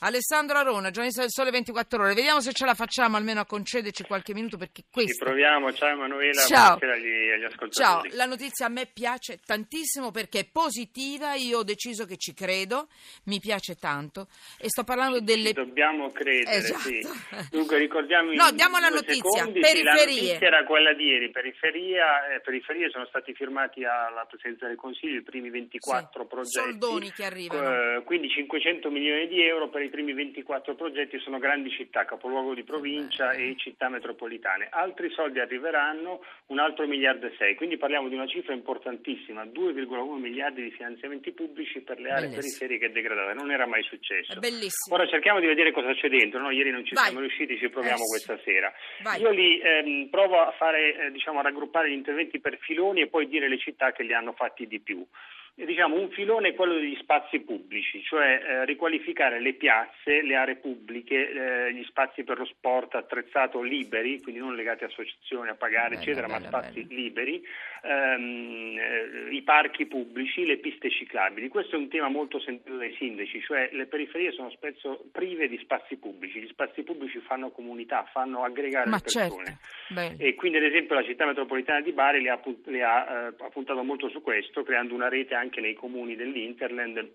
Alessandro Arona, giornalista del Sole 24 Ore. Vediamo se ce la facciamo almeno a concederci qualche minuto perché questo... Ci proviamo, ciao Emanuela, Ciao. agli, agli Ciao, ascoltatori. la notizia a me piace tantissimo perché è positiva, io ho deciso che ci credo, mi piace tanto e sto parlando delle... Ci dobbiamo credere, Esatto. sì. Dunque ricordiamo No, diamo la notizia, secondi, sì, la periferie. notizia era quella di ieri, periferia, eh, periferie sono stati firmati alla Presidenza del Consiglio i primi 24 Sì, progetti. soldoni che arrivano. Eh, quindi 500 milioni di euro per i primi 24 progetti sono grandi città, capoluogo di provincia e città metropolitane. Altri soldi arriveranno, un altro miliardo e sei, quindi parliamo di una cifra importantissima, 2,1 miliardi di finanziamenti pubblici per le aree periferiche degradate, non era mai successo. Ora cerchiamo di vedere cosa c'è dentro, no? ieri non ci Vai. siamo riusciti, ci proviamo Eh, questa sera. Vai. Io li ehm, provo a fare, eh, diciamo, a raggruppare gli interventi per filoni e poi dire le città che li hanno fatti di più. E, diciamo, un filone è quello degli spazi pubblici, cioè eh, riqualificare le piazze, le aree pubbliche, eh, gli spazi per lo sport attrezzato liberi, quindi non legati a associazioni a pagare, Bella, eccetera, bella, ma spazi bella. liberi, ehm, eh, i parchi pubblici, le piste ciclabili. Questo è un tema molto sentito dai sindaci, cioè le periferie sono spesso prive di spazi pubblici, gli spazi pubblici fanno comunità, fanno aggregare Ma le persone. certo. E quindi ad esempio la città metropolitana di Bari le ha, le eh, ha puntato molto su questo, creando una rete anche nei comuni dell'Interland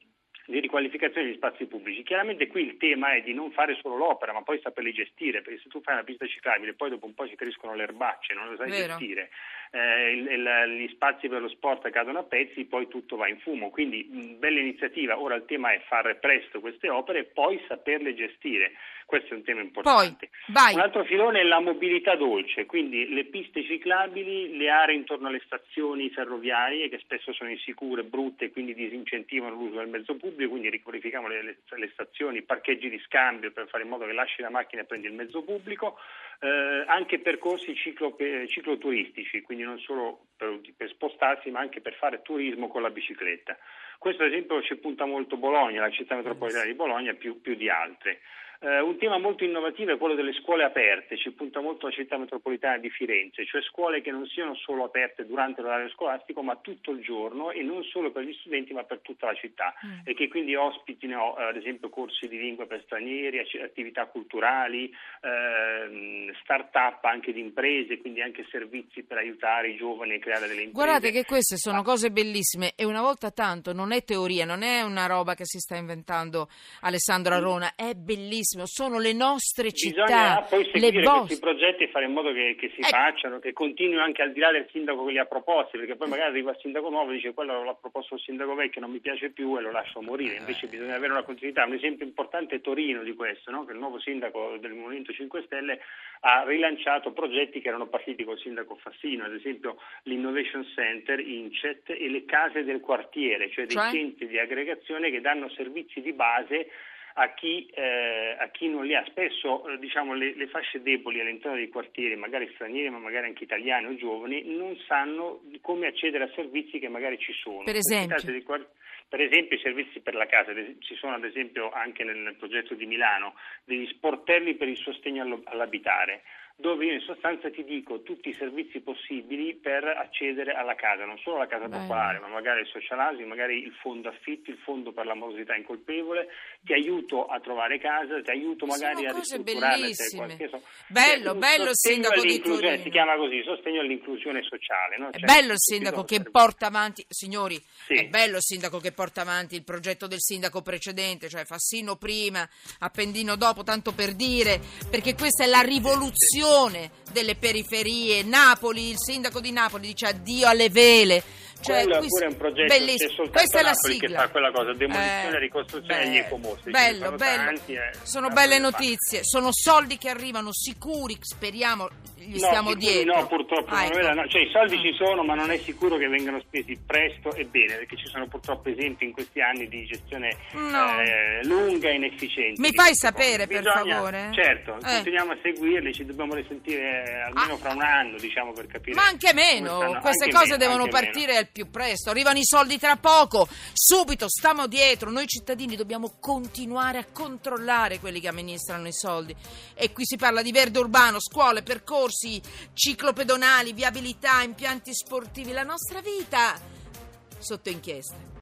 di riqualificazione degli spazi pubblici. Chiaramente qui il tema è di non fare solo l'opera, ma poi saperli gestire, perché se tu fai una pista ciclabile poi dopo un po' ci crescono le erbacce, non lo sai Vero. gestire, eh, il- il- gli spazi per lo sport cadono a pezzi, poi tutto va in fumo. Quindi mh, bella iniziativa, ora il tema è fare presto queste opere e poi saperle gestire. Questo è un tema Poi, importante. vai. Un altro filone è la mobilità dolce, quindi le piste ciclabili, le aree intorno alle stazioni ferroviarie che spesso sono insicure, brutte e quindi disincentivano l'uso del mezzo pubblico, quindi riqualifichiamo le, le- le stazioni, parcheggi di scambio per fare in modo che lasci la macchina e prendi il mezzo pubblico, eh, anche percorsi ciclo- cicloturistici, quindi non solo per, per spostarsi ma anche per fare turismo con la bicicletta. Questo ad esempio ci punta molto Bologna, la città metropolitana di Bologna più, più di altre. Eh, un tema molto innovativo è quello delle scuole aperte, ci punta molto la città metropolitana di Firenze, cioè scuole che non siano solo aperte durante l'orario scolastico ma tutto il giorno e non solo per gli studenti ma per tutta la città Mm. e che quindi ospitino eh, ad esempio corsi di lingua per stranieri, attività culturali, ehm, start-up anche di imprese, quindi anche servizi per aiutare i giovani a creare delle imprese. Guardate che queste sono cose bellissime e una volta tanto non è teoria, non è una roba che si sta inventando Alessandro Arona, è bellissimo, sono le nostre città, Bisogna poi seguire vostre. questi progetti e fare in modo che, che si Ecco. facciano, che continuino anche al di là del sindaco che li ha proposti, perché poi magari arriva il sindaco nuovo e dice quello l'ha proposto il sindaco vecchio, non mi piace più e lo lascio morire. Invece bisogna avere una continuità. Un esempio importante è Torino di questo, no? che il nuovo sindaco del Movimento 5 Stelle ha rilanciato progetti che erano partiti col sindaco Fassino, ad esempio l'Innovation Center, Incet e le case del quartiere, cioè dei Cioè? centri di aggregazione che danno servizi di base a chi, eh, a chi non li ha. Spesso eh, diciamo, le, le fasce deboli all'interno dei quartieri, magari stranieri ma magari anche italiani o giovani, non sanno come accedere a servizi che magari ci sono. Per esempio? per esempio i servizi per la casa, ci sono ad esempio anche nel, progetto di Milano degli sportelli per il sostegno all'abitare dove io in sostanza ti dico tutti i servizi possibili per accedere alla casa, non solo alla casa Bello. popolare, ma magari il social housing, magari il fondo affitti, il fondo per la morosità incolpevole, ti aiuto a trovare casa, ti aiuto magari Sono a bellissime. qualche so- Bello, Cioè, bello il sindaco di Torino. Si chiama così, sostegno all'inclusione sociale. no? È Cioè, bello il sindaco che servizi. porta avanti, signori, Sì. è bello il sindaco che porta avanti il progetto del sindaco precedente, cioè Fassino prima, Appendino dopo, tanto per dire, perché questa è la rivoluzione delle periferie. Napoli, il sindaco di Napoli dice addio alle vele. Cioè, Quello è pure un progetto, bellissimo. Questa è la Napoli che sigla. fa quella cosa, demolizione, Eh, ricostruzione bello, degli ecomostri. Bello, sono bello. tanti, eh. Sono belle notizie, sono soldi che arrivano sicuri, speriamo gli No, stiamo sicuri dietro. No, purtroppo, Ah, ecco. Manuela, no. Cioè, i soldi Ah. ci sono, ma non è sicuro che vengano spesi presto e bene, perché ci sono purtroppo esempi in questi anni di gestione No. eh, lunga e inefficiente. Mi fai sapere, per Bisogna- favore? Certo, Eh. continuiamo a seguirli, ci dobbiamo risentire eh, almeno Ah. fra un anno, diciamo, per capire. Ma anche meno, queste Anche cose meno, devono partire meno. Più presto, arrivano i soldi tra poco, subito, stiamo dietro, noi cittadini dobbiamo continuare a controllare quelli che amministrano i soldi. E qui si parla di verde urbano, scuole, percorsi, ciclopedonali, viabilità, impianti sportivi, la nostra vita sotto inchiesta.